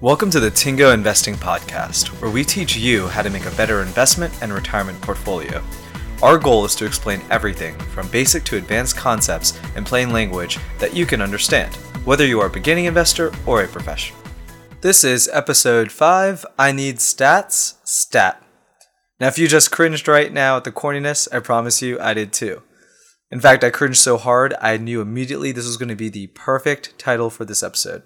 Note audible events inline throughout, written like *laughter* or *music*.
Welcome to the Tiingo Investing Podcast, where we teach you how to make a better investment and retirement portfolio. Our goal is to explain everything from basic to advanced concepts in plain language that you can understand, whether you are a beginning investor or a professional. This is episode 5 I Need Stats Stat. Now, if you just cringed right now at the corniness, I promise you I did too. In fact, I cringed so hard, I knew immediately this was going to be the perfect title for this episode.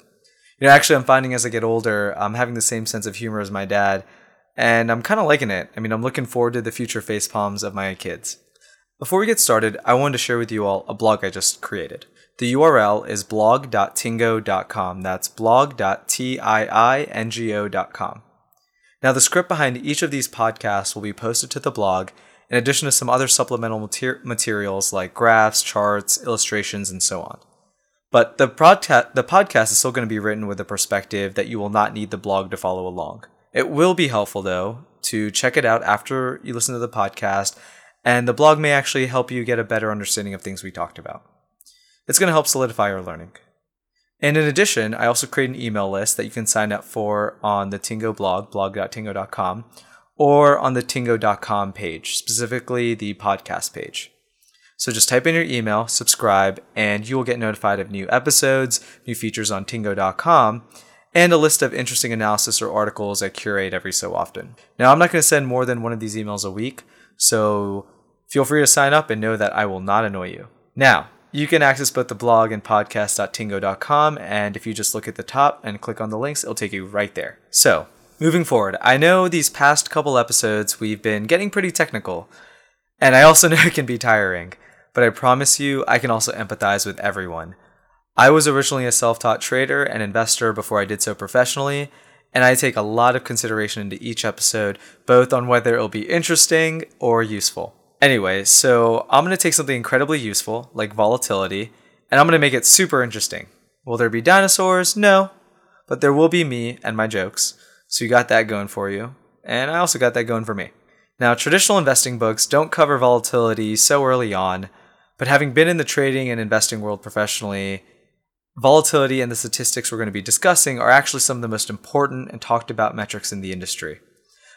You know, actually, I'm finding as I get older, I'm having the same sense of humor as my dad, and I'm kind of liking it. I mean, I'm looking forward to the future face palms of my kids. Before we get started, I wanted to share with you all a blog I just created. The URL is blog.tiingo.com. That's blog.tiingo.com. Now, the script behind each of these podcasts will be posted to the blog, in addition to some other supplemental mater- materials like graphs, charts, illustrations, and so on. But the podcast the podcast is still going to be written with a perspective that you will not need the blog to follow along. It will be helpful though to check it out after you listen to the podcast, and the blog may actually help you get a better understanding of things we talked about. It's going to help solidify your learning. And in addition, I also create an email list that you can sign up for on the Tiingo blog, blog.tiingo.com, or on the tiingo.com page, specifically the podcast page. So just type in your email, subscribe, and you will get notified of new episodes, new features on tiingo.com, and a list of interesting analysis or articles I curate every so often. Now, I'm not going to send more than one of these emails a week, so feel free to sign up and know that I will not annoy you. Now, you can access both the blog and podcast.tiingo.com, and if you just look at the top and click on the links, it'll take you right there. So, moving forward, I know these past couple episodes we've been getting pretty technical, and I also *laughs* know it can be tiring but I promise you, I can also empathize with everyone. I was originally a self taught trader and investor before I did so professionally, and I take a lot of consideration into each episode, both on whether it'll be interesting or useful. Anyway, so I'm to take something incredibly useful, like volatility, and I'm to make it super interesting. Will there be dinosaurs? No, but there will be me and my jokes. So you got that going for you, and I also got that going for me. Now, traditional investing books don't cover volatility so early on, but having been in the trading and investing world professionally, volatility and the statistics we're going to be discussing are actually some of the most important and talked about metrics in the industry.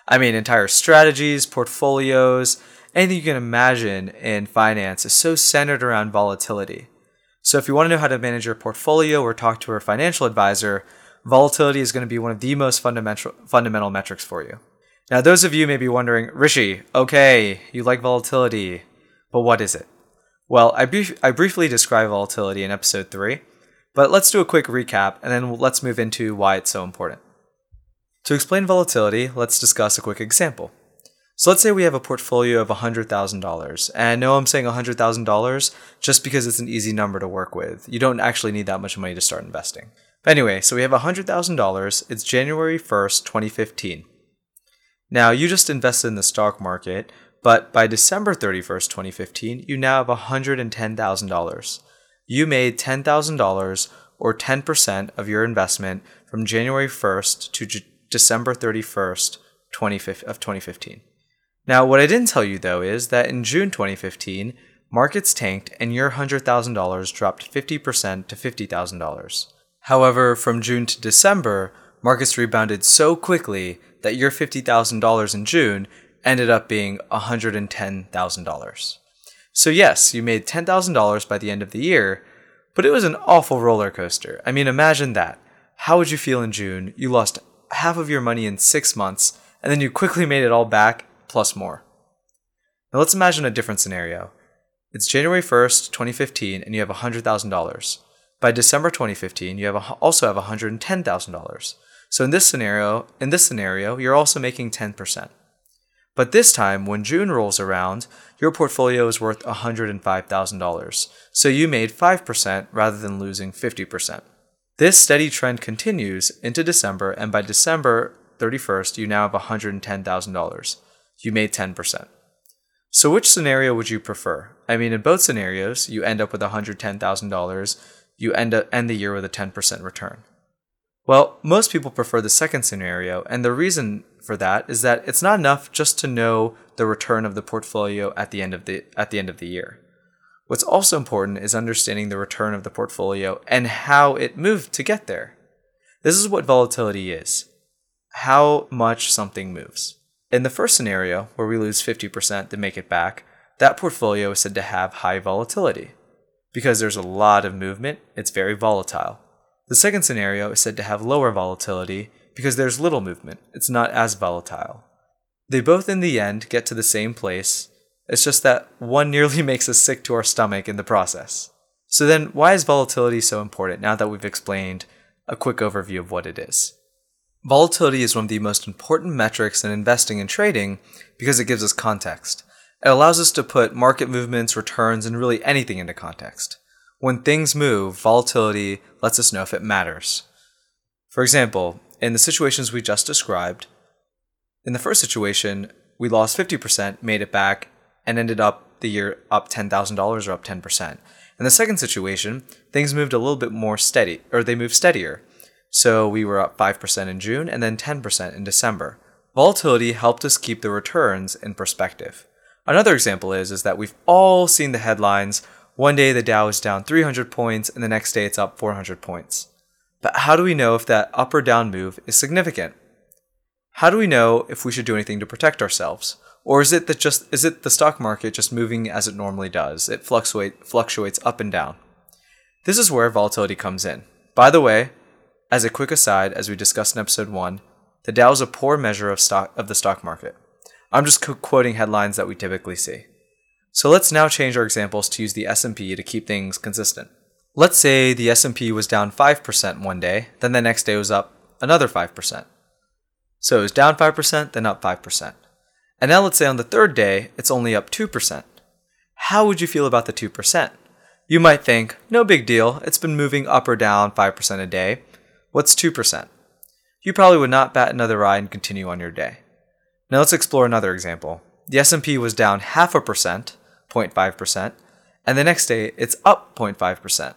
I mean, entire strategies, portfolios, anything you can imagine in finance is so centered around volatility. So, if you want to know how to manage your portfolio or talk to a financial advisor, volatility is going to be one of the most fundamental, fundamental metrics for you. Now, those of you may be wondering, Rishi, okay, you like volatility, but what is it? Well, I, brief- I briefly described volatility in episode 3, but let's do a quick recap and then let's move into why it's so important. To explain volatility, let's discuss a quick example. So let's say we have a portfolio of $100,000. And no, I'm saying $100,000 just because it's an easy number to work with. You don't actually need that much money to start investing. Anyway, so we have $100,000. It's January 1st, 2015. Now, you just invested in the stock market, but by December 31st, 2015, you now have $110,000. You made $10,000 or 10% of your investment from January 1st to J- December 31st, 20, of 2015. Now, what I didn't tell you though is that in June 2015, markets tanked and your $100,000 dropped 50% to $50,000. However, from June to December, markets rebounded so quickly that your $50,000 in June ended up being $110,000. So, yes, you made $10,000 by the end of the year, but it was an awful roller coaster. I mean, imagine that. How would you feel in June? You lost half of your money in six months, and then you quickly made it all back, plus more. Now, let's imagine a different scenario. It's January 1st, 2015, and you have $100,000. By December 2015, you have a, also have $110,000. So in this scenario, in this scenario, you're also making 10%. But this time, when June rolls around, your portfolio is worth $105,000, so you made 5% rather than losing 50%. This steady trend continues into December, and by December 31st, you now have $110,000. You made 10%. So, which scenario would you prefer? I mean, in both scenarios, you end up with $110,000, you end, up, end the year with a 10% return. Well, most people prefer the second scenario, and the reason for that is that it's not enough just to know the return of the portfolio at the end of the at the end of the year. What's also important is understanding the return of the portfolio and how it moved to get there. This is what volatility is how much something moves. In the first scenario, where we lose 50% to make it back, that portfolio is said to have high volatility. Because there's a lot of movement, it's very volatile. The second scenario is said to have lower volatility because there's little movement, it's not as volatile. They both, in the end, get to the same place, it's just that one *laughs* nearly makes us sick to our stomach in the process. So then, why is volatility so important now that we've explained a quick overview of what it is? Volatility is one of the most important metrics in investing and trading because it gives us context. It allows us to put market movements, returns, and really anything into context. When things move, volatility lets us know if it matters. For example, in the situations we just described, in the first situation, we lost 50%, made it back, and ended up the year up $10,000 or up 10%. In the second situation, things moved a little bit more steady, or they moved steadier. So we were up 5% in June and then 10% in December. Volatility helped us keep the returns in perspective. Another example is, is that we've all seen the headlines one day the Dow is down 300 points and the next day it's up 400 points. But how do we know if that up or down move is significant? How do we know if we should do anything to protect ourselves? Or is it that just is it the stock market just moving as it normally does? It fluctuate, fluctuates up and down. This is where volatility comes in. By the way, as a quick aside, as we discussed in episode 1, the Dow is a poor measure of stock of the stock market. I'm just quoting headlines that we typically see. So let's now change our examples to use the S&P to keep things consistent. Let's say the S&P was down 5% one day, then the next day was up another 5%. So it was down 5%, then up 5%. And now let's say on the third day, it's only up 2%. How would you feel about the 2%? You might think, no big deal, it's been moving up or down 5% a day. What's 2%? You probably would not bat another eye and continue on your day. Now let's explore another example. The S&P was down half a percent, 0.5%, and the next day it's up 0.5%.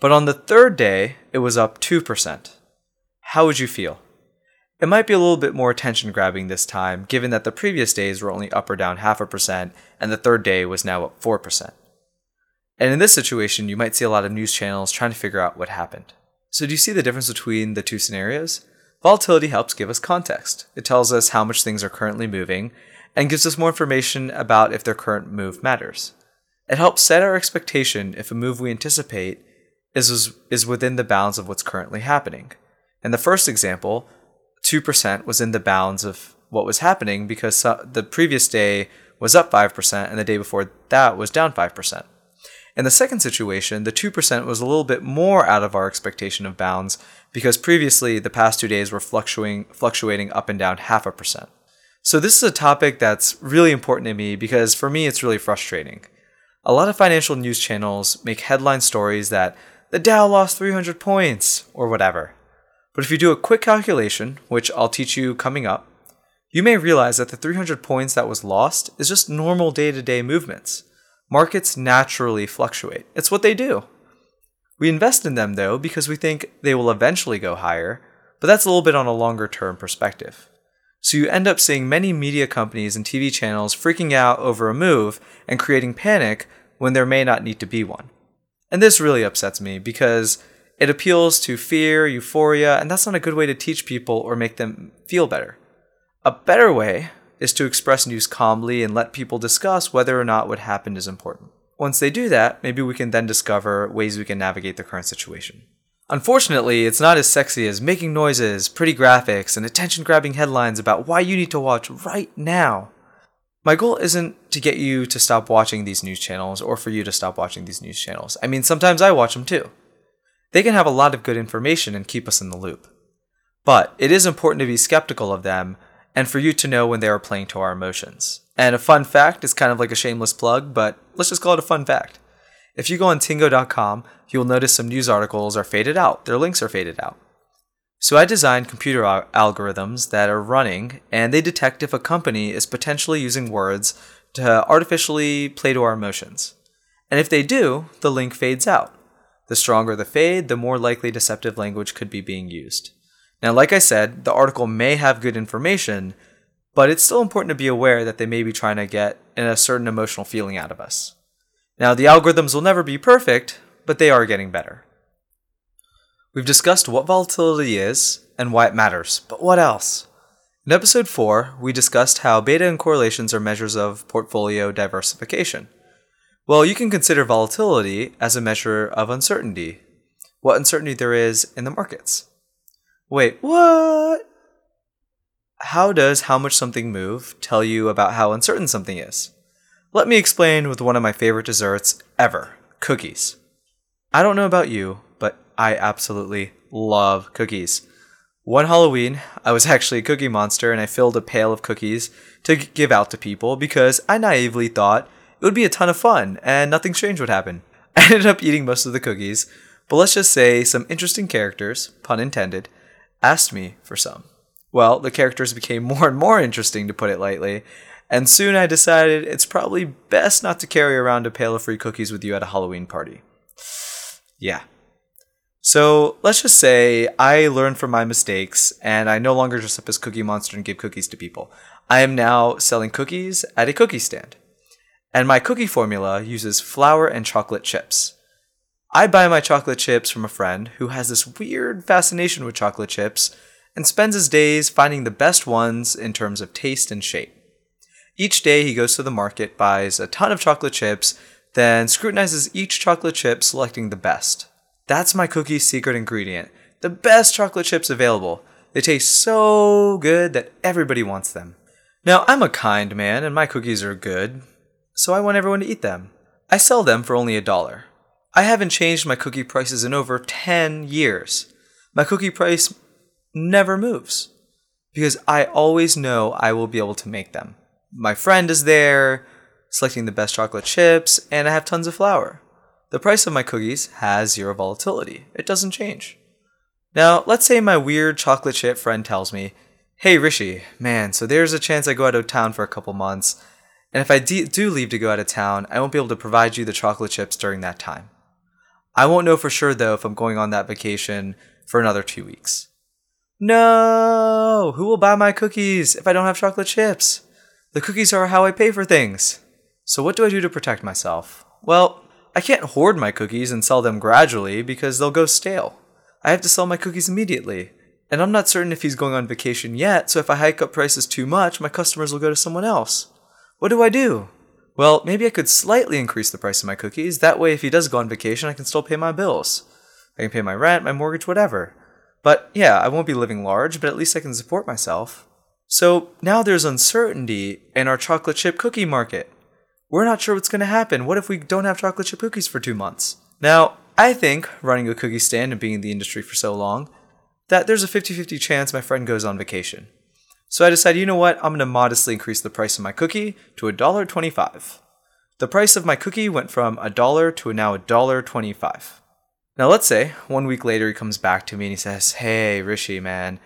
But on the third day, it was up 2%. How would you feel? It might be a little bit more attention grabbing this time, given that the previous days were only up or down half a percent, and the third day was now up 4%. And in this situation, you might see a lot of news channels trying to figure out what happened. So, do you see the difference between the two scenarios? Volatility helps give us context. It tells us how much things are currently moving and gives us more information about if their current move matters. It helps set our expectation if a move we anticipate is, is within the bounds of what's currently happening. In the first example, 2% was in the bounds of what was happening because the previous day was up 5% and the day before that was down 5%. In the second situation, the 2% was a little bit more out of our expectation of bounds because previously the past two days were fluctuating, fluctuating up and down half a percent. So, this is a topic that's really important to me because for me it's really frustrating. A lot of financial news channels make headline stories that the Dow lost 300 points or whatever. But if you do a quick calculation, which I'll teach you coming up, you may realize that the 300 points that was lost is just normal day to day movements. Markets naturally fluctuate. It's what they do. We invest in them though because we think they will eventually go higher, but that's a little bit on a longer term perspective. So you end up seeing many media companies and TV channels freaking out over a move and creating panic when there may not need to be one. And this really upsets me because it appeals to fear, euphoria, and that's not a good way to teach people or make them feel better. A better way is to express news calmly and let people discuss whether or not what happened is important. Once they do that, maybe we can then discover ways we can navigate the current situation. Unfortunately, it's not as sexy as making noises, pretty graphics, and attention grabbing headlines about why you need to watch right now. My goal isn't to get you to stop watching these news channels or for you to stop watching these news channels. I mean, sometimes I watch them too. They can have a lot of good information and keep us in the loop. But it is important to be skeptical of them and for you to know when they are playing to our emotions. And a fun fact is kind of like a shameless plug, but let's just call it a fun fact. If you go on tiingo.com, you will notice some news articles are faded out, their links are faded out. So I designed computer al- algorithms that are running and they detect if a company is potentially using words to artificially play to our emotions. And if they do, the link fades out. The stronger the fade, the more likely deceptive language could be being used. Now, like I said, the article may have good information, but it's still important to be aware that they may be trying to get a certain emotional feeling out of us. Now, the algorithms will never be perfect, but they are getting better. We've discussed what volatility is and why it matters, but what else? In episode 4, we discussed how beta and correlations are measures of portfolio diversification. Well, you can consider volatility as a measure of uncertainty, what uncertainty there is in the markets. Wait, what? How does how much something move tell you about how uncertain something is? Let me explain with one of my favorite desserts ever cookies. I don't know about you, but I absolutely love cookies. One Halloween, I was *laughs* actually a cookie monster and I filled a pail of cookies to give out to people because I naively thought it would be a ton of fun and nothing strange would happen. *laughs* I ended up eating most of the cookies, but let's just say some interesting characters, pun intended, asked me for some. Well, the characters became *laughs* more and more interesting, to put it lightly, and soon I decided it's probably best not to carry around a pail of free cookies with you at a Halloween party. Yeah. So let's just say I learned from my mistakes and I no longer dress up as Cookie Monster and give cookies to people. I am now selling cookies at a cookie stand and my cookie formula uses flour and chocolate chips. I buy my chocolate chips from a friend who has this weird fascination with chocolate chips and spends his days finding the best ones in terms of taste and shape. Each day he goes to the market, buys a ton of chocolate chips, then scrutinizes each chocolate chip, selecting the best. That's my cookie's secret ingredient the best chocolate chips available. They taste so good that everybody wants them. Now, I'm a kind man and my cookies are good, so I want everyone to eat them. I sell them for only a dollar. I haven't changed my cookie prices in over 10 years. My cookie price never moves because I always know I will be able to make them. My friend is there, selecting the best chocolate chips, and I have tons of flour. The price of my cookies has zero volatility. It doesn't change. Now, let's say my weird chocolate chip friend tells me, Hey Rishi, man, so there's a chance I go out of town for a couple months and if I do leave to go out of town, I won't be able to provide you the chocolate chips during that time. I won't know for sure though if I'm going on that vacation for another two weeks. No! Who will buy my cookies if I don't have chocolate chips? The cookies are how I pay for things. So, what do I do to protect myself? Well, I can't hoard my cookies and sell them gradually because they'll go stale. I have to sell my cookies immediately. And I'm not certain if he's going on vacation yet, so if I hike up prices too much, my customers will go to someone else. What do I do? Well, maybe I could slightly increase the price of my cookies. That way, if he does go on vacation, I can still pay my bills. I can pay my rent, my mortgage, whatever. But yeah, I won't be living large, but at least I can support myself. So now there's uncertainty in our chocolate chip cookie market. We're not sure what's going to happen. What if we don't have chocolate chip cookies for two months? Now, I think, running a cookie stand and being in the industry for so long, that there's a 50 50 chance my friend goes on vacation. So I decided, you know what, I'm going to modestly increase the price of my cookie to $1.25. The price of my cookie went from a dollar to now $1.25. Now let's say one week later he comes back to me and he says, Hey Rishi, man,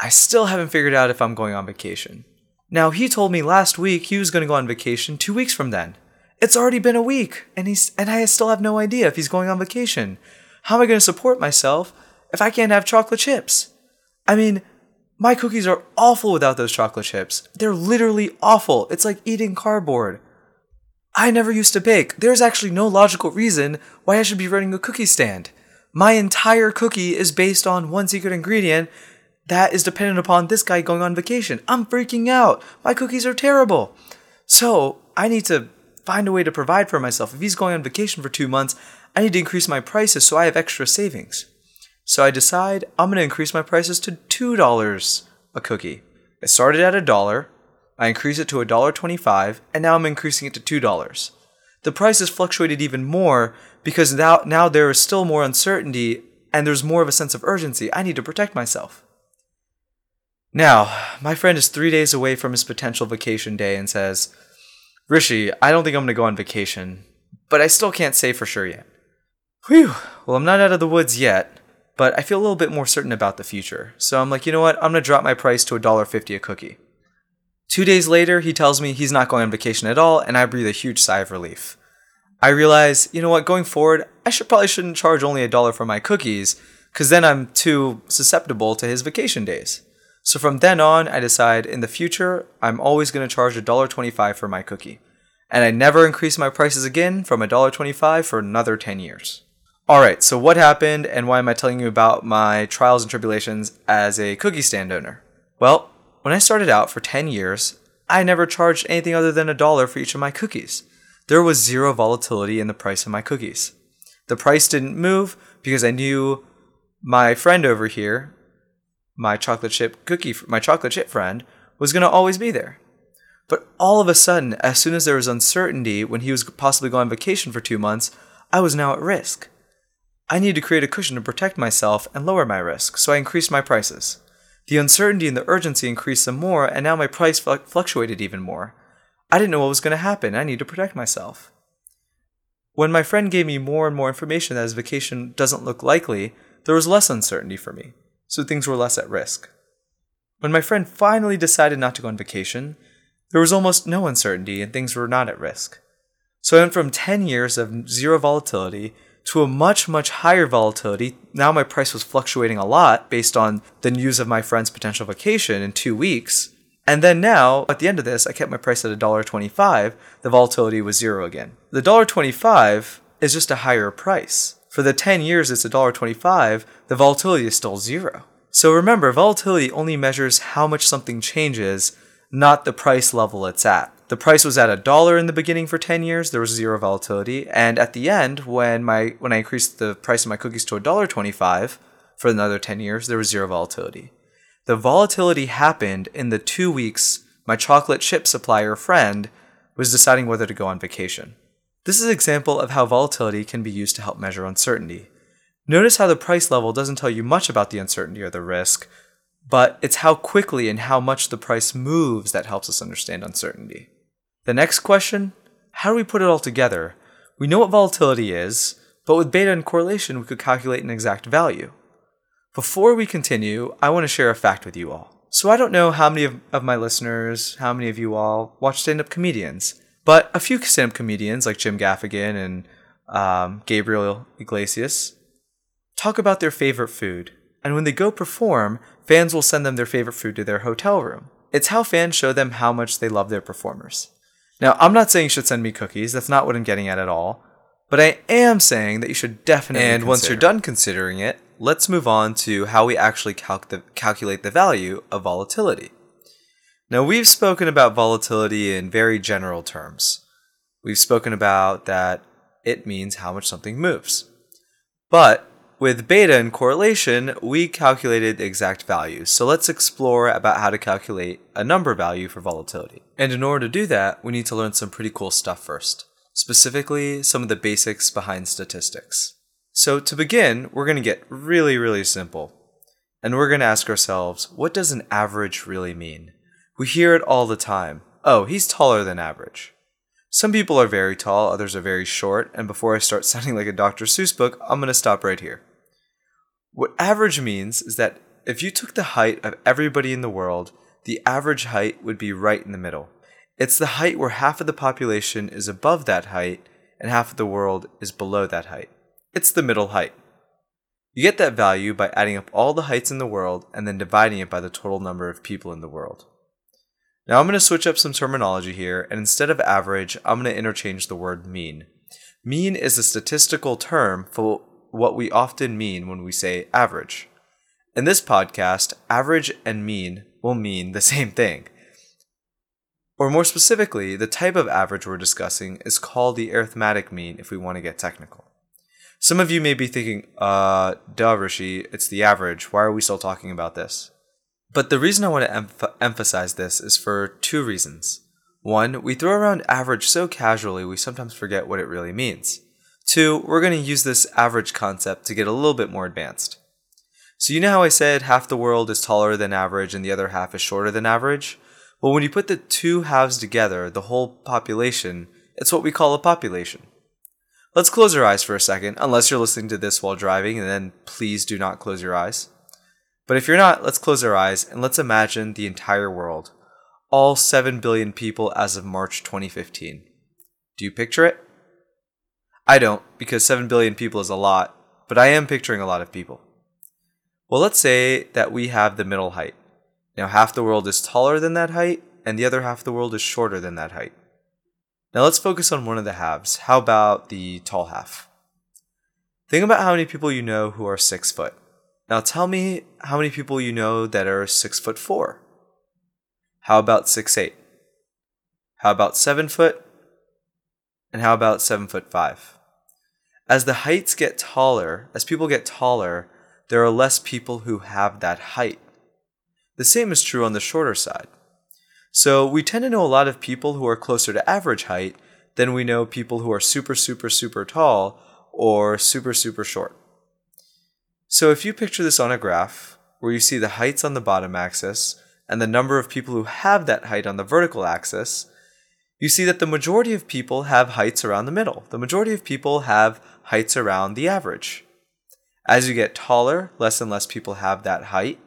I still haven't figured out if I'm going on vacation. Now he told me last week he was going to go on vacation two weeks from then. It's already been a week, and he's and I still have no idea if he's going on vacation. How am I going to support myself if I can't have chocolate chips? I mean, my cookies are awful without those chocolate chips. They're literally awful. It's like eating cardboard. I never used to bake. There's actually no logical reason why I should be running a cookie stand. My entire cookie is based on one secret ingredient that is dependent upon this guy going on vacation. I'm freaking out. My cookies are terrible. So I need to find a way to provide for myself. If he's going on vacation for two months, I need to increase my prices so I have extra savings. So I decide I'm going to increase my prices to $2 a cookie. It started at a dollar, I increased it to $1.25, and now I'm increasing it to $2. The price has fluctuated even more because now, now there is still more uncertainty and there's more of a sense of urgency. I need to protect myself. Now, my friend is three days away from his potential vacation day and says, Rishi, I don't think I'm going to go on vacation, but I still can't say for sure yet. Whew, well, I'm not out of the woods yet, but I feel a little bit more certain about the future. So I'm like, you know what? I'm going to drop my price to $1.50 a cookie. Two days later, he tells me he's not going on vacation at all, and I breathe a huge sigh of relief. I realize, you know what, going forward, I should probably shouldn't charge only a dollar for my cookies, because then I'm too susceptible to his vacation days. So from then on, I decide in the future, I'm always going to charge $1.25 for my cookie. And I never increase my prices again from $1.25 for another 10 years. All right, so what happened and why am I telling you about my trials and tribulations as a cookie stand owner? Well, when I started out for 10 years, I never charged anything other than a dollar for each of my cookies. There was zero volatility in the price of my cookies. The price didn't move because I knew my friend over here, my chocolate chip cookie, my chocolate chip friend, was going to always be there. But all of a sudden, as soon as there was uncertainty when he was possibly going on vacation for two months, I was now at risk. I needed to create a cushion to protect myself and lower my risk, so I increased my prices. The uncertainty and the urgency increased some more, and now my price fluctuated even more. I didn't know what was going to happen. I needed to protect myself. When my friend gave me more and more information that his vacation doesn't look likely, there was less uncertainty for me, so things were less at risk. When my friend finally decided not to go on vacation, there was almost no uncertainty and things were not at risk. So I went from 10 years of zero volatility to a much, much higher volatility. Now my price was fluctuating a lot based on the news of my friend's potential vacation in two weeks. And then now, at the end of this, I kept my price at $1.25. The volatility was zero again. The $1.25 is just a higher price. For the 10 years it's $1.25, the volatility is still zero. So remember, volatility only measures how much something changes, not the price level it's at. The price was at a dollar in the beginning for 10 years there was zero volatility and at the end when my when i increased the price of my cookies to $1.25 for another 10 years there was zero volatility. The volatility happened in the two weeks my chocolate chip supplier friend was deciding whether to go on vacation this is an example of how volatility can be used to help measure uncertainty notice how the price level doesn't tell you much about the uncertainty or the risk but it's how quickly and how much the price moves that helps us understand uncertainty. The next question how do we put it all together? We know what volatility is, but with beta and correlation, we could calculate an exact value. Before we continue, I want to share a fact with you all. So, I don't know how many of, of my listeners, how many of you all watch stand up comedians, but a few stand up comedians like Jim Gaffigan and um, Gabriel Iglesias talk about their favorite food. And when they go perform, fans will send them their favorite food to their hotel room. It's how fans show them how much they love their performers. Now, I'm not saying you should send me cookies. That's not what I'm getting at at all. But I am saying that you should definitely. And once you're done considering it, let's move on to how we actually the, calculate the value of volatility. Now, we've spoken about volatility in very general terms. We've spoken about that it means how much something moves. But with beta and correlation, we calculated the exact values. So let's explore about how to calculate a number value for volatility. And in order to do that, we need to learn some pretty cool stuff first. Specifically, some of the basics behind statistics. So to begin, we're going to get really, really simple. And we're going to ask ourselves, what does an average really mean? We hear it all the time. Oh, he's taller than average. Some people are very tall, others are very short, and before I start *laughs* sounding like a Dr. Seuss book, I'm going to stop right here. What average means is that if you took the height of everybody in the world, the average height would be right in the middle. It's the height where half of the population is above that height and half of the world is below that height. It's the middle height. You get that value by adding up all the heights in the world and then dividing it by the total number of people in the world. Now I'm going to switch up some terminology here, and instead of average, I'm going to interchange the word mean. Mean is a statistical term for what we often mean when we say average. In this podcast, average and mean will mean the same thing. Or more specifically, the type of average we're discussing is called the arithmetic mean if we want to get technical. Some of you may be thinking, uh, duh, Rishi, it's the average. Why are we still talking about this? But the reason I want to emph- emphasize this is for two reasons. One, we throw around average so casually we sometimes forget what it really means. Two, we're going to use this average concept to get a little bit more advanced. So, you know how I said half the world is taller than average and the other half is shorter than average? Well, when you put the two halves together, the whole population, it's what we call a population. Let's close our eyes for a second, unless you're listening to this while driving, and then please do not close your eyes. But if you're not, let's close our eyes and let's imagine the entire world. All 7 billion people as of March 2015. Do you picture it? I don't, because 7 billion people is a lot, but I am picturing a lot of people. Well, let's say that we have the middle height. Now, half the world is taller than that height, and the other half of the world is shorter than that height. Now, let's focus on one of the halves. How about the tall half? Think about how many people you know who are six foot. Now tell me how many people you know that are six foot four. How about six eight? How about seven foot? And how about seven foot five? As the heights get taller, as people get taller, there are less people who have that height. The same is true on the shorter side. So we tend to know a lot of people who are closer to average height than we know people who are super, super, super tall or super, super short. So if you picture this on a graph where you see the heights on the bottom axis and the number of people who have that height on the vertical axis, you see that the majority of people have heights around the middle. The majority of people have heights around the average. As you get taller, less and less people have that height.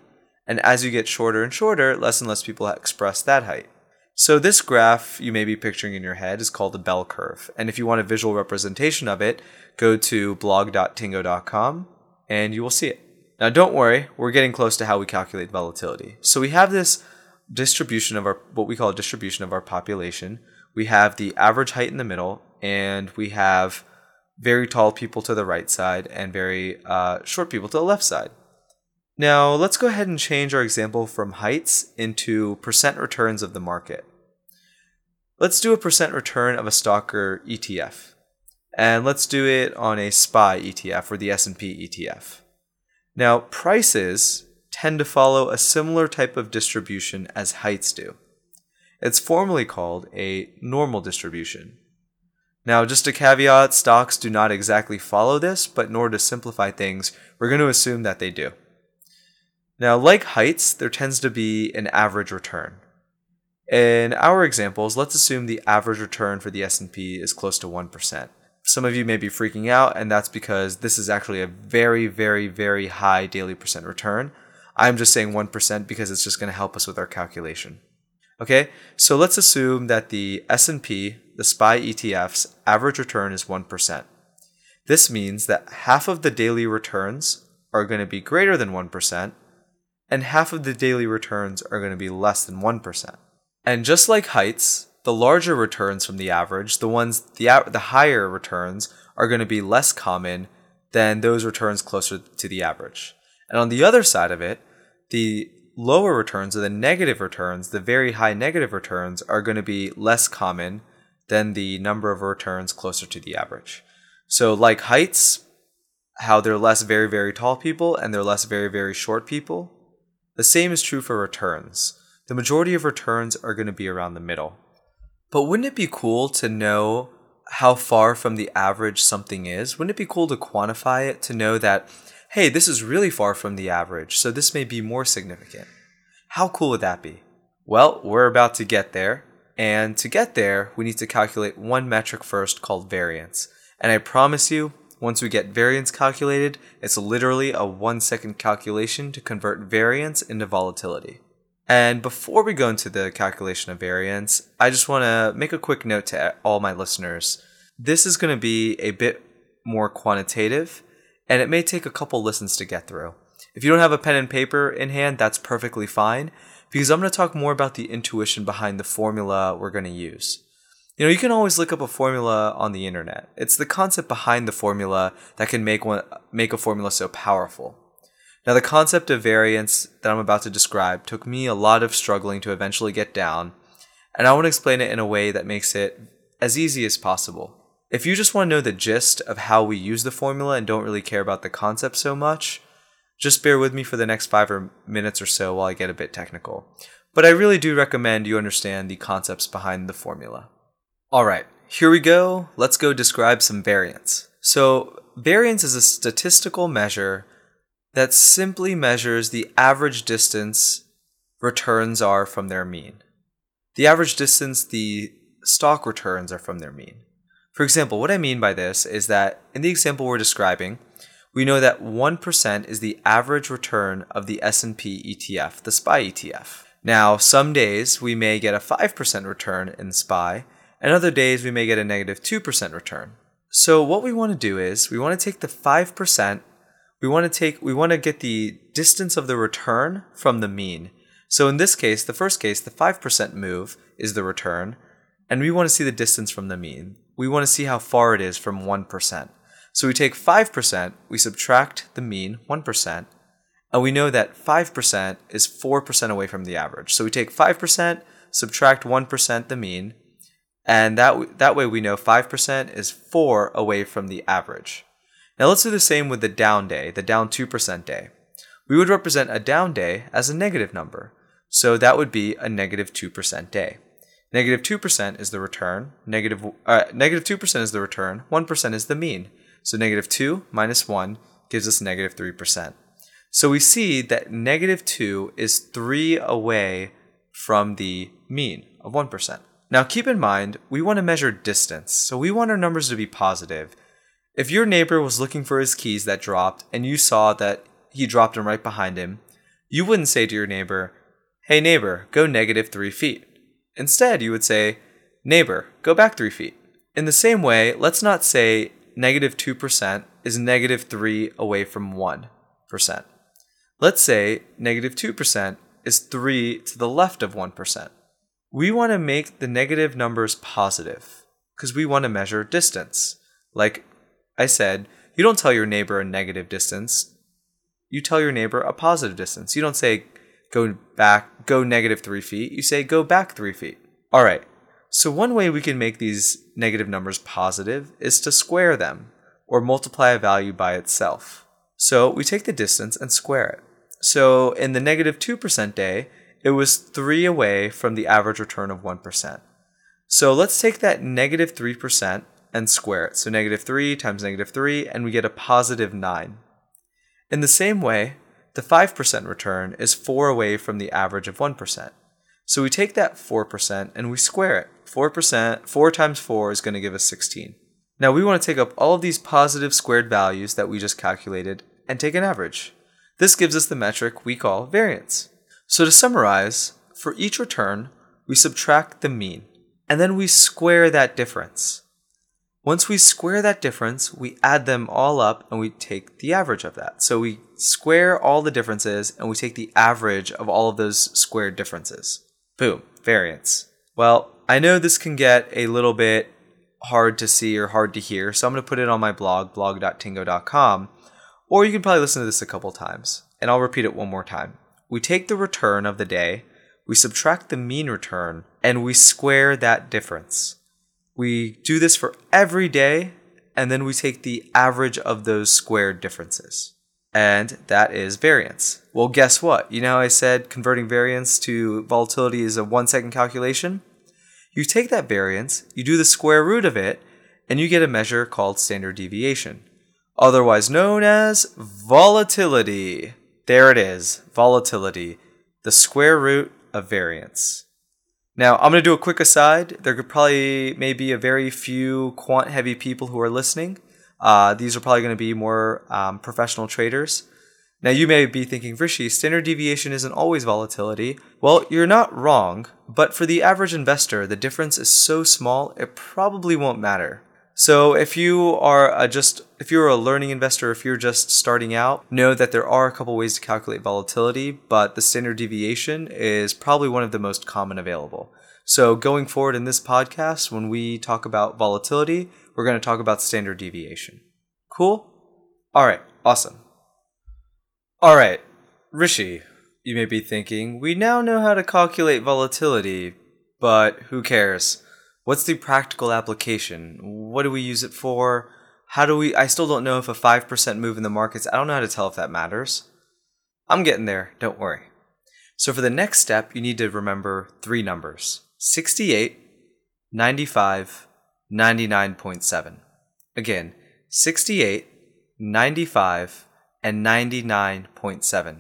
And as you get shorter and shorter, less and less people express that height. So this graph you may be picturing in your head is called a bell curve. And if you want a visual representation of it, go to blog.tiingo.com and you will see it. Now don't worry, we're getting close to how we calculate volatility. So we have this distribution of our what we call a distribution of our population. We have the average height in the middle and we have very tall people to the right side and very uh, short people to the left side. Now, let's go ahead and change our example from heights into percent returns of the market. Let's do a percent return of a stock or ETF. And let's do it on a SPY ETF or the S&P ETF. Now, prices tend to follow a similar type of distribution as heights do. It's formally called a normal distribution. Now, just a caveat stocks do not exactly follow this, but in order to simplify things, we're going to assume that they do. Now, like heights, there tends to be an average return. In our examples, let's assume the average return for the S&P is close to 1%. Some of you may be freaking out and that's because this is actually a very very very high daily percent return. I'm just saying 1% because it's just going to help us with our calculation. Okay? So let's assume that the S&P, the SPY ETF's average return is 1%. This means that half of the daily returns are going to be greater than 1% and half of the daily returns are going to be less than 1%. And just like heights, the larger returns from the average, the ones the the higher returns are going to be less common than those returns closer to the average. And on the other side of it, the lower returns or the negative returns, the very high negative returns are going to be less common than the number of returns closer to the average. So like heights, how they're less very very tall people and they're less very very short people, the same is true for returns. The majority of returns are going to be around the middle. But wouldn't it be cool to know how far from the average something is? Wouldn't it be cool to quantify it to know that, hey, this is really far from the average, so this may be more significant? How cool would that be? Well, we're about to get there. And to get there, we need to calculate one metric first called variance. And I promise you, once we get variance calculated, it's literally a one second calculation to convert variance into volatility. And before we go into the calculation of variance, I just want to make a quick note to all my listeners. This is going to be a bit more quantitative, and it may take a couple listens to get through. If you don't have a pen and paper in hand, that's perfectly fine, because I'm going to talk more about the intuition behind the formula we're going to use. You know, you can always look up a formula on the internet. It's the concept behind the formula that can make one make a formula so powerful. Now, the concept of variance that I'm about to describe took me a lot of struggling to eventually get down, and I want to explain it in a way that makes it as easy as possible. If you just want to know the gist of how we use the formula and don't really care about the concept so much, just bear with me for the next five or minutes or so while I get a bit technical. But I really do recommend you understand the concepts behind the formula. All right, here we go. Let's go describe some variance. So, variance is a statistical measure that simply measures the average distance returns are from their mean. The average distance the stock returns are from their mean. For example, what I mean by this is that in the example we're describing, we know that 1% is the average return of the S&P ETF, the SPY ETF. Now, some days we may get a 5% return in SPY, and other days we may get a negative 2% return. So what we want to do is we want to take the 5%, we want to take we want to get the distance of the return from the mean. So in this case, the first case, the 5% move is the return, and we want to see the distance from the mean. We want to see how far it is from 1%. So we take 5%, we subtract the mean, 1%, and we know that 5% is 4% away from the average. So we take 5%, subtract 1% the mean, and that, that way we know 5% is 4 away from the average. Now let's do the same with the down day, the down 2% day. We would represent a down day as a negative number, so that would be a negative 2% day. Negative 2% is the return, negative, uh, negative 2% is the return, 1% is the mean. So negative 2 minus 1 gives us negative 3%. So we see that negative 2 is 3 away from the mean of 1%. Now keep in mind, we want to measure distance, so we want our numbers to be positive. If your neighbor was looking for his keys that dropped and you saw that he dropped them right behind him, you wouldn't say to your neighbor, Hey neighbor, go negative 3 feet. Instead, you would say, Neighbor, go back 3 feet. In the same way, let's not say negative 2% is negative 3 away from 1%. Let's say negative 2% is 3 to the left of 1%. We want to make the negative numbers positive because we want to measure distance. Like I said, you don't tell your neighbor a negative distance. You tell your neighbor a positive distance. You don't say go back, go negative three feet. You say go back three feet. All right. So one way we can make these negative numbers positive is to square them or multiply a value by itself. So we take the distance and square it. So in the negative 2% day, it was 3 away from the average return of 1%. So let's take that negative 3% and square it. So negative 3 times negative 3, and we get a positive 9. In the same way, the 5% return is 4 away from the average of 1%. So we take that 4% and we square it. 4%, 4 times 4 is going to give us 16. Now we want to take up all of these positive squared values that we just calculated and take an average. This gives us the metric we call variance. So to summarize, for each return, we subtract the mean, and then we square that difference. Once we square that difference, we add them all up and we take the average of that. So we square all the differences and we take the average of all of those squared differences. Boom, variance. Well, I know this can get a little bit hard to see or hard to hear, so I'm going to put it on my blog, blog.tiingo.com, or you can probably listen to this a couple times, and I'll repeat it one more time. We take the return of the day, we subtract the mean return, and we square that difference. We do this for every day, and then we take the average of those squared differences. And that is variance. Well, guess what? You know, I said converting variance to volatility is a one second calculation. You take that variance, you do the square root of it, and you get a measure called standard deviation, otherwise known as volatility. There it is, volatility, the square root of variance. Now, I'm going to do a quick aside. There could probably maybe a very few quant heavy people who are listening. Uh, these are probably going to be more um, professional traders. Now, you may be thinking, Rishi, standard deviation isn't always volatility. Well, you're not wrong, but for the average investor, the difference is so small, it probably won't matter. So if you are a just if you're a learning investor, if you're just starting out, know that there are a couple ways to calculate volatility, but the standard deviation is probably one of the most common available. So going forward in this podcast, when we talk about volatility, we're going to talk about standard deviation. Cool? All right, awesome. All right, Rishi, you may be thinking, we now know how to calculate volatility, but who cares? What's the practical application? What do we use it for? How do we? I still don't know if a 5% move in the markets, I don't know how to tell if that matters. I'm getting there, don't worry. So for the next step, you need to remember three numbers 68, 95, 99.7. Again, 68, 95, and 99.7.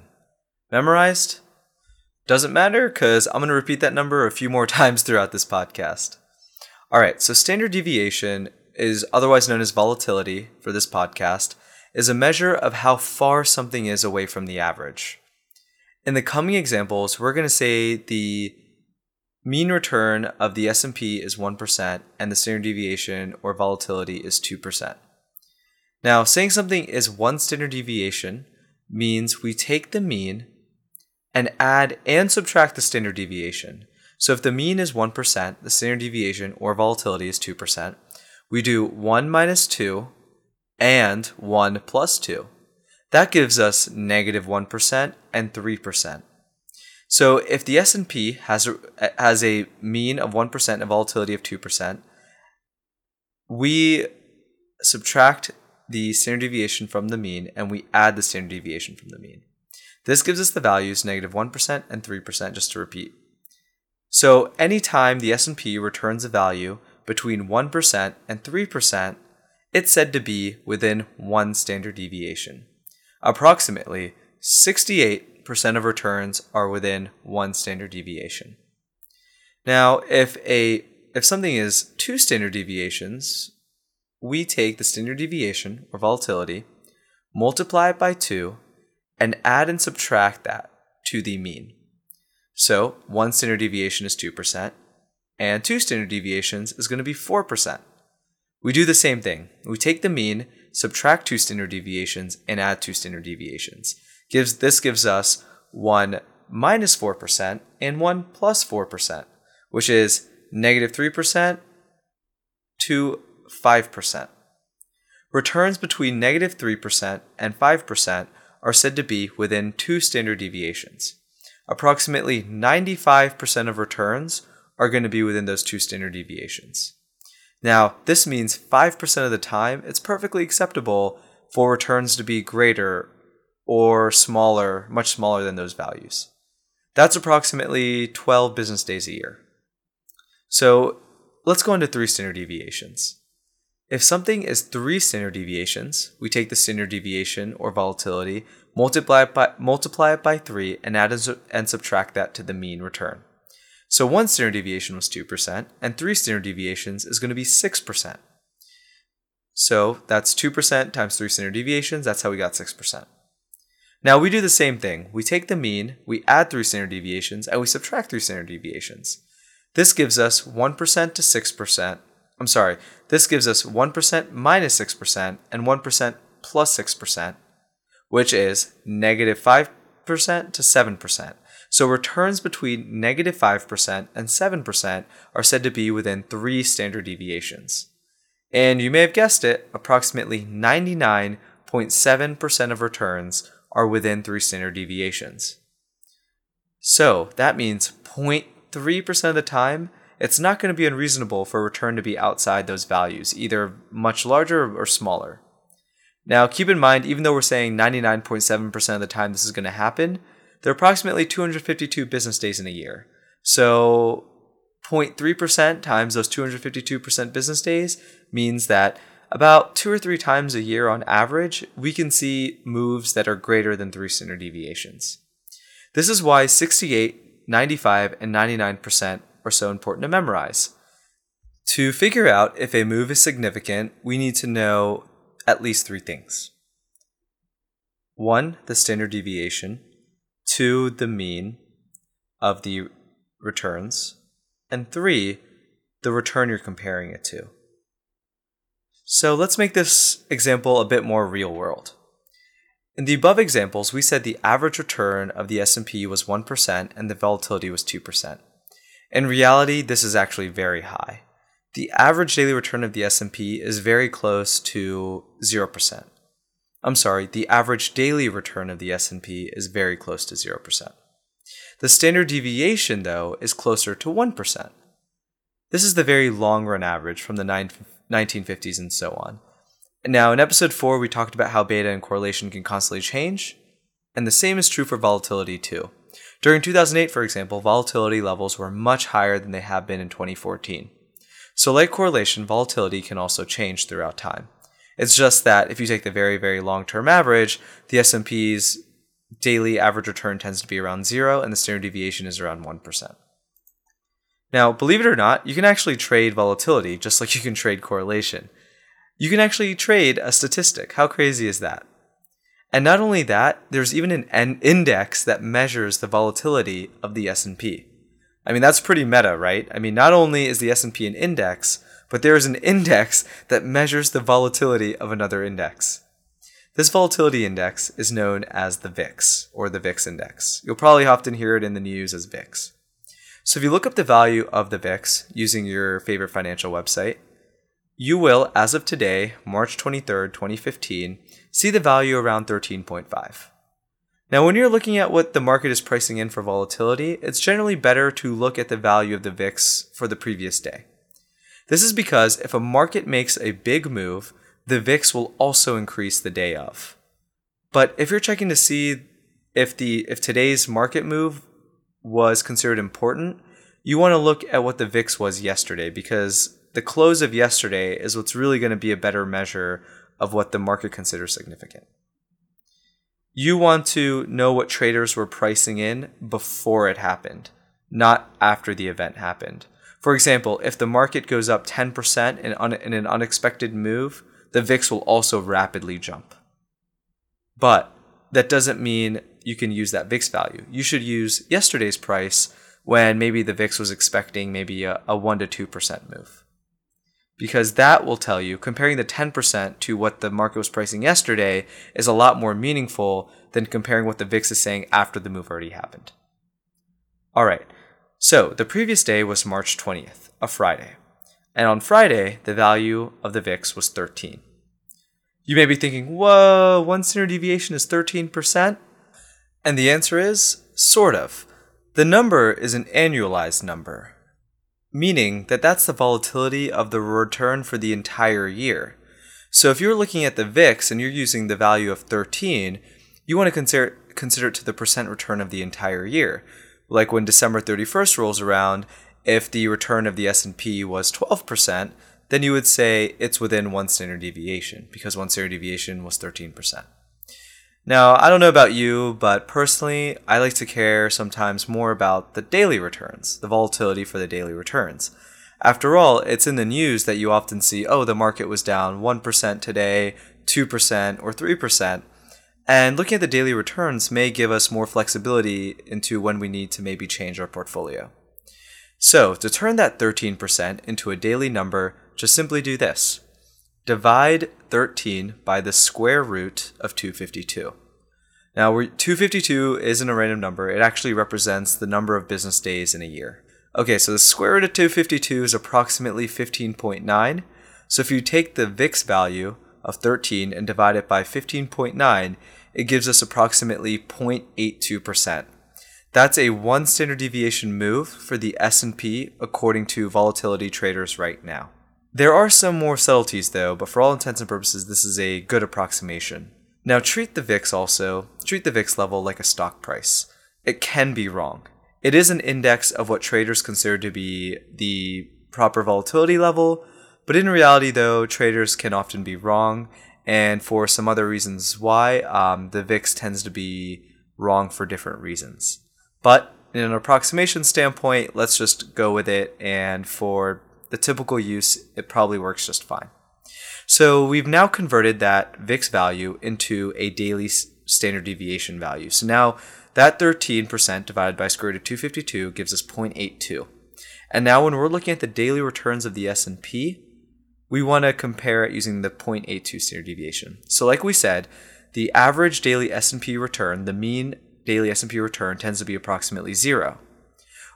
Memorized? Doesn't matter because I'm going to repeat that number a few more *laughs* times throughout this podcast. All right, so standard deviation is otherwise known as volatility for this podcast is a measure of how far something is away from the average. In the coming examples, we're going to say the mean return of the S&P is 1% and the standard deviation or volatility is 2%. Now, saying something is one standard deviation means we take the mean and add and subtract the standard deviation. So if the mean is 1%, the standard deviation or volatility is 2%. We do 1 minus 2 and 1 plus 2. That gives us negative 1 and 3%. So if the S&P has a, has a mean of 1% and volatility of 2%, we subtract the standard deviation from the mean and we add the standard deviation from the mean. This gives us the values negative 1 and 3% just to repeat. So anytime the S&P returns a value between 1% and 3%, it's said to be within one standard deviation. Approximately 68 percent of returns are within one standard deviation. Now, if a if something is two standard deviations, we take the standard deviation or volatility, multiply it by 2, and add and subtract that to the mean. So, one standard deviation is 2%, and two standard deviations is going to be 4%. We do the same thing. We take the mean, subtract two standard deviations, and add two standard deviations gives this gives us 1 minus 4% and 1 plus 4%, which is negative 3% to 5%. Returns between negative 3% and 5% are said to be within two standard deviations. Approximately 95% of returns are going to be within those two standard deviations. Now, this means 5% of the time it's perfectly acceptable for returns to be greater or smaller, much smaller than those values. That's approximately 12 business days a year. So let's go into three standard deviations. If something is three standard deviations, we take the standard deviation or volatility, multiply it by, multiply it by three, and add and subtract that to the mean return. So one standard deviation was 2%, and three standard deviations is going to be 6%. So that's 2% times three standard deviations, that's how we got 6%. Now we do the same thing. We take the mean, we add three standard deviations, and we subtract three standard deviations. This gives us 1% to 6%. I'm sorry, this gives us 1% minus 6% and 1% plus 6%, which is negative 5% to 7%. So returns between negative 5% and 7% are said to be within three standard deviations. And you may have guessed it, approximately 99.7% of returns are within three standard deviations. So that means 0.3% of the time, it's not going to be unreasonable for a return to be outside those values, either much larger or smaller. Now, keep in mind, even though we're saying 99.7% of the time this is going to happen, there are approximately 252 business days in a year. So 0.3% times those 252% business days means that about two or three times a year on average, we can see moves that are greater than three standard deviations. This is why 68, 95, and 99% are so important to memorize. To figure out if a move is significant, we need to know at least three things. One, the standard deviation. Two, the mean of the returns. And three, the return you're comparing it to. So let's make this example a bit more real world. In the above examples, we said the average return of the S&P was 1% and the volatility was 2%. In reality, this is actually very high. The average daily return of the S&P is very close to 0%. I'm sorry, the average daily return of the S&P is very close to 0%. The standard deviation though is closer to 1%. This is the very long run average from the 1950s, and so on. Now, in episode 4, we talked about how beta and correlation can constantly change, and the same is true for volatility too. During 2008, for example, volatility levels were much higher than they have been in 2014. So, like correlation, volatility can also change throughout time. It's just that if you take the very, very long-term average, the S&P's daily average return tends to be around zero, and the standard deviation is around 1%. Now, believe it or not, you can actually trade volatility just like you can trade correlation. You can actually trade a statistic. How crazy is that? And not only that, there's even an index that measures the volatility of the S&P. I mean, that's pretty meta, right? I mean, not only is the S&P an index, but there is an index that measures the volatility of another index. This volatility index is known as the VIX, or the VIX index. You'll probably often hear it in the news as VIX. So if you look up the value of the VIX using your favorite financial website, you will, as of today, March 23rd, 2015, see the value around 13.5. Now, when you're looking at what the market is pricing in for volatility, it's generally better to look at the value of the VIX for the previous day. This is because if a market makes a big move, the VIX will also increase the day of. But if you're checking to see if the if today's market move was considered important, you want to look at what the VIX was yesterday because the close of yesterday is what's really going to be a better measure of what the market considers significant. You want to know what traders were pricing in before it happened, not after the event happened. For example, if the market goes up 10% in, un- in an unexpected move, the VIX will also rapidly jump. But that doesn't mean you can use that VIX value. You should use yesterday's price when maybe the VIX was expecting maybe a, a 1 to 2% move. Because that will tell you, comparing the 10% to what the market was pricing yesterday is a lot more meaningful than comparing what the VIX is saying after the move already happened. All right, so the previous day was March 20th, a Friday. And on Friday, the value of the VIX was 13. You may be thinking, whoa, one standard deviation is 13%? And the answer is, sort of. The number is an annualized number, meaning that that's the volatility of the return for the entire year. So if you're looking at the VIX and you're using the value of 13, you want to consider, consider it to the percent return of the entire year. Like when December 31st rolls around, if the return of the S&P was 12%, then you would say it's within one standard deviation because one standard deviation was 13%. Now, I don't know about you, but personally, I like to care sometimes more about the daily returns, the volatility for the daily returns. After all, it's in the news that you often see, oh, the market was down 1% today, 2%, or 3%. And looking at the daily returns may give us more flexibility into when we need to maybe change our portfolio. So, to turn that 13% into a daily number, just simply do this divide 13 by the square root of 252. Now, 252 isn't a random number, it actually represents the number of business days in a year. Okay, so the square root of 252 is approximately 15.9. So if you take the VIX value of 13 and divide it by 15.9, it gives us approximately 0.82%. That's a one standard deviation move for the S&P according to volatility traders right now. There are some more subtleties though, but for all intents and purposes, this is a good approximation. Now treat the VIX also, treat the VIX level like a stock price. It can be wrong. It is an index of what traders consider to be the proper volatility level, but in reality though, traders can often be wrong, and for some other reasons why, um, the VIX tends to be wrong for different reasons. But in an approximation standpoint, let's just go with it, and for the typical use, it probably works just fine. So we've now converted that VIX value into a daily standard deviation value. So now that 13% divided by square root of 252 gives us 0.82. And now when we're looking at the daily returns of the S&P, we want to compare it using the 0.82 standard deviation. So like we said, the average daily S&P return, the mean daily S&P return tends to be approximately 0.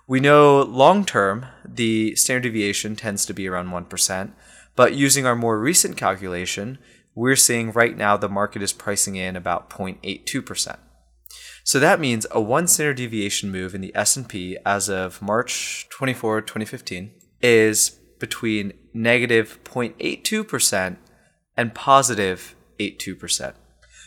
We know long term, the standard deviation tends to be around 1%, but using our more recent calculation, we're seeing right now the market is pricing in about 0.82%. So that means a one standard deviation move in the S&P as of March 24, 2015 is between negative 0.82% and positive 82%.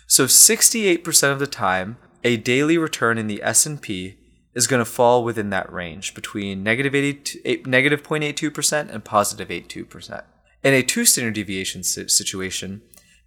So 68% of the time, a daily return in the S&P is going to fall within that range between negative 80, negative 0.82% and positive 82%. In a two standard deviation situation,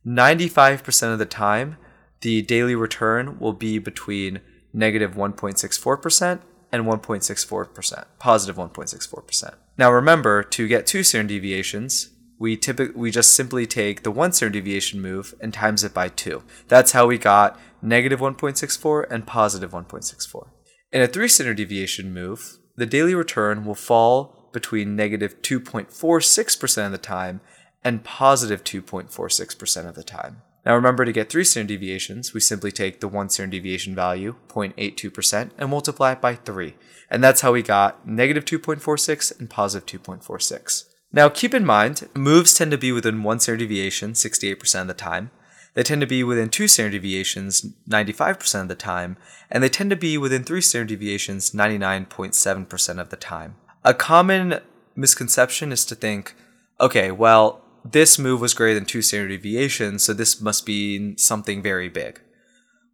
95% of the time, the daily return will be between negative 1.64% and 1.64%, positive 1.64%. Now remember, to get two standard deviations, we we just simply take the one standard deviation move and times it by 2. That's how we got negative 1.64 and positive 1.64. In a three standard deviation move, the daily return will fall between negative 2.46% of the time and positive 2.46% of the time. Now remember to get three standard deviations, we simply take the one standard deviation value, 0.82%, and multiply it by 3. And that's how we got negative 2.46 and positive 2.46. Now, keep in mind, moves tend to be within one standard deviation 68% of the time. They tend to be within two standard deviations 95% of the time, and they tend to be within three standard deviations 99.7% of the time. A common misconception is to think, okay, well, this move was greater than two standard deviations, so this must be something very big.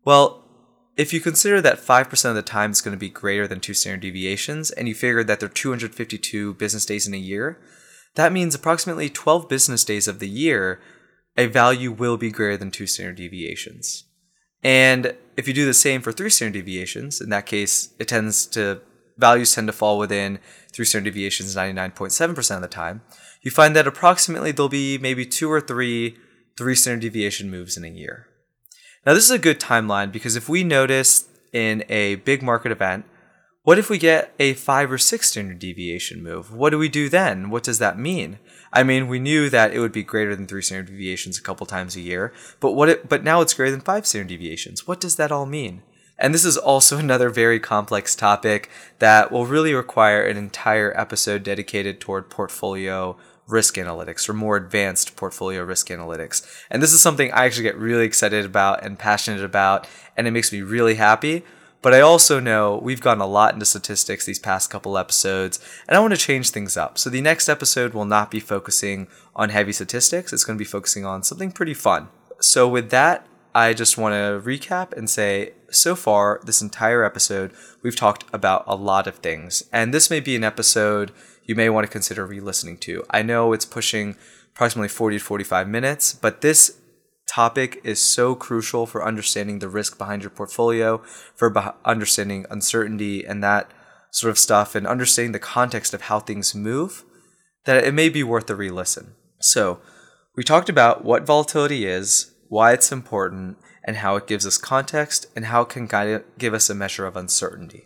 Well, if you consider that 5% of the time is going to be greater than two standard deviations, and you figure that there are 252 business days in a year, that means approximately 12 business days of the year, a value will be greater than two standard deviations. And if you do the same for three standard deviations, in that case, it tends to values tend to fall within three standard deviations 99.7% of the time. You find that approximately there'll be maybe two or three three standard deviation moves in a year. Now, this is a good timeline because if we notice in a big market event, what if we get a five or six standard deviation move? What do we do then? What does that mean? I mean, we knew that it would be greater than three standard deviations a couple times a year, but what? It, but now it's greater than five standard deviations. What does that all mean? And this is also *laughs* another very complex topic that will really require an entire episode dedicated toward portfolio risk analytics or more advanced portfolio risk analytics. And this is something I actually get really excited about and passionate about, and it makes me really happy. But I also know we've gone a lot into statistics these past couple episodes, and I want to change things up. So the next episode will not be focusing on heavy statistics, it's going to be focusing on something pretty fun. So, with that, I just want to recap and say so far, this entire episode, we've talked about a lot of things. And this may be an episode you may want to consider re listening to. I know it's pushing approximately 40 to 45 minutes, but this topic is so crucial for understanding the risk behind your portfolio, for be- understanding uncertainty and that sort of stuff, and understanding the context of how things move, that it may be worth a re listen. So, we talked about what volatility is, why it's important, and how it gives us context, and how it can give us a measure of uncertainty.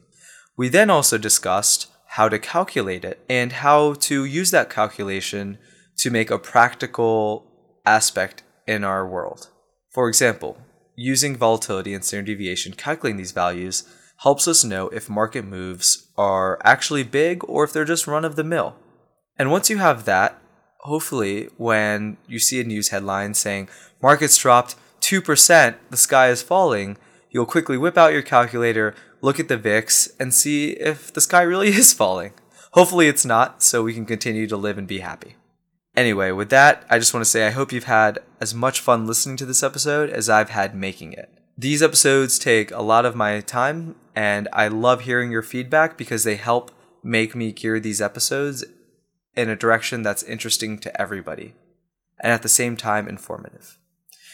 We then also discussed how to calculate it, and how to use that calculation to make a practical aspect in our world. For example, using volatility and standard deviation, calculating these values helps us know if market moves are actually big or if they're just run of the mill. And once you have that, hopefully, when you see a news headline saying markets dropped 2%, the sky is falling, you'll quickly whip out your calculator, look at the VIX, and see if the sky really *laughs* is falling. Hopefully it's not, so we can continue to live and be happy. Anyway, with that, I just want to say I hope you've had as much fun listening to this episode as I've had making it. These episodes take a lot of my time, and I love hearing your feedback because they help make me gear these episodes in a direction that's interesting to everybody and at the same time informative.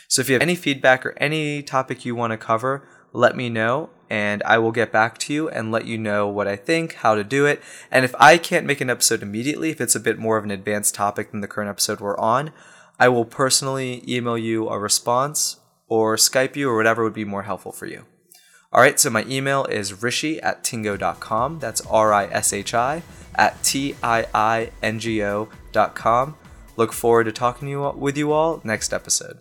So if you have any feedback or any topic you want to cover, let me know and I will get back to you and let you know what I think, how to do it. And if I can't make an episode immediately, if it's a bit more of an advanced topic than the current episode we're on, I will personally email you a response or Skype you or whatever would be more helpful for you. All right, so my email is rishi at tiingo.com. That's R I S H I at T I I N G O.com. Look forward to talking to you, with you all next episode.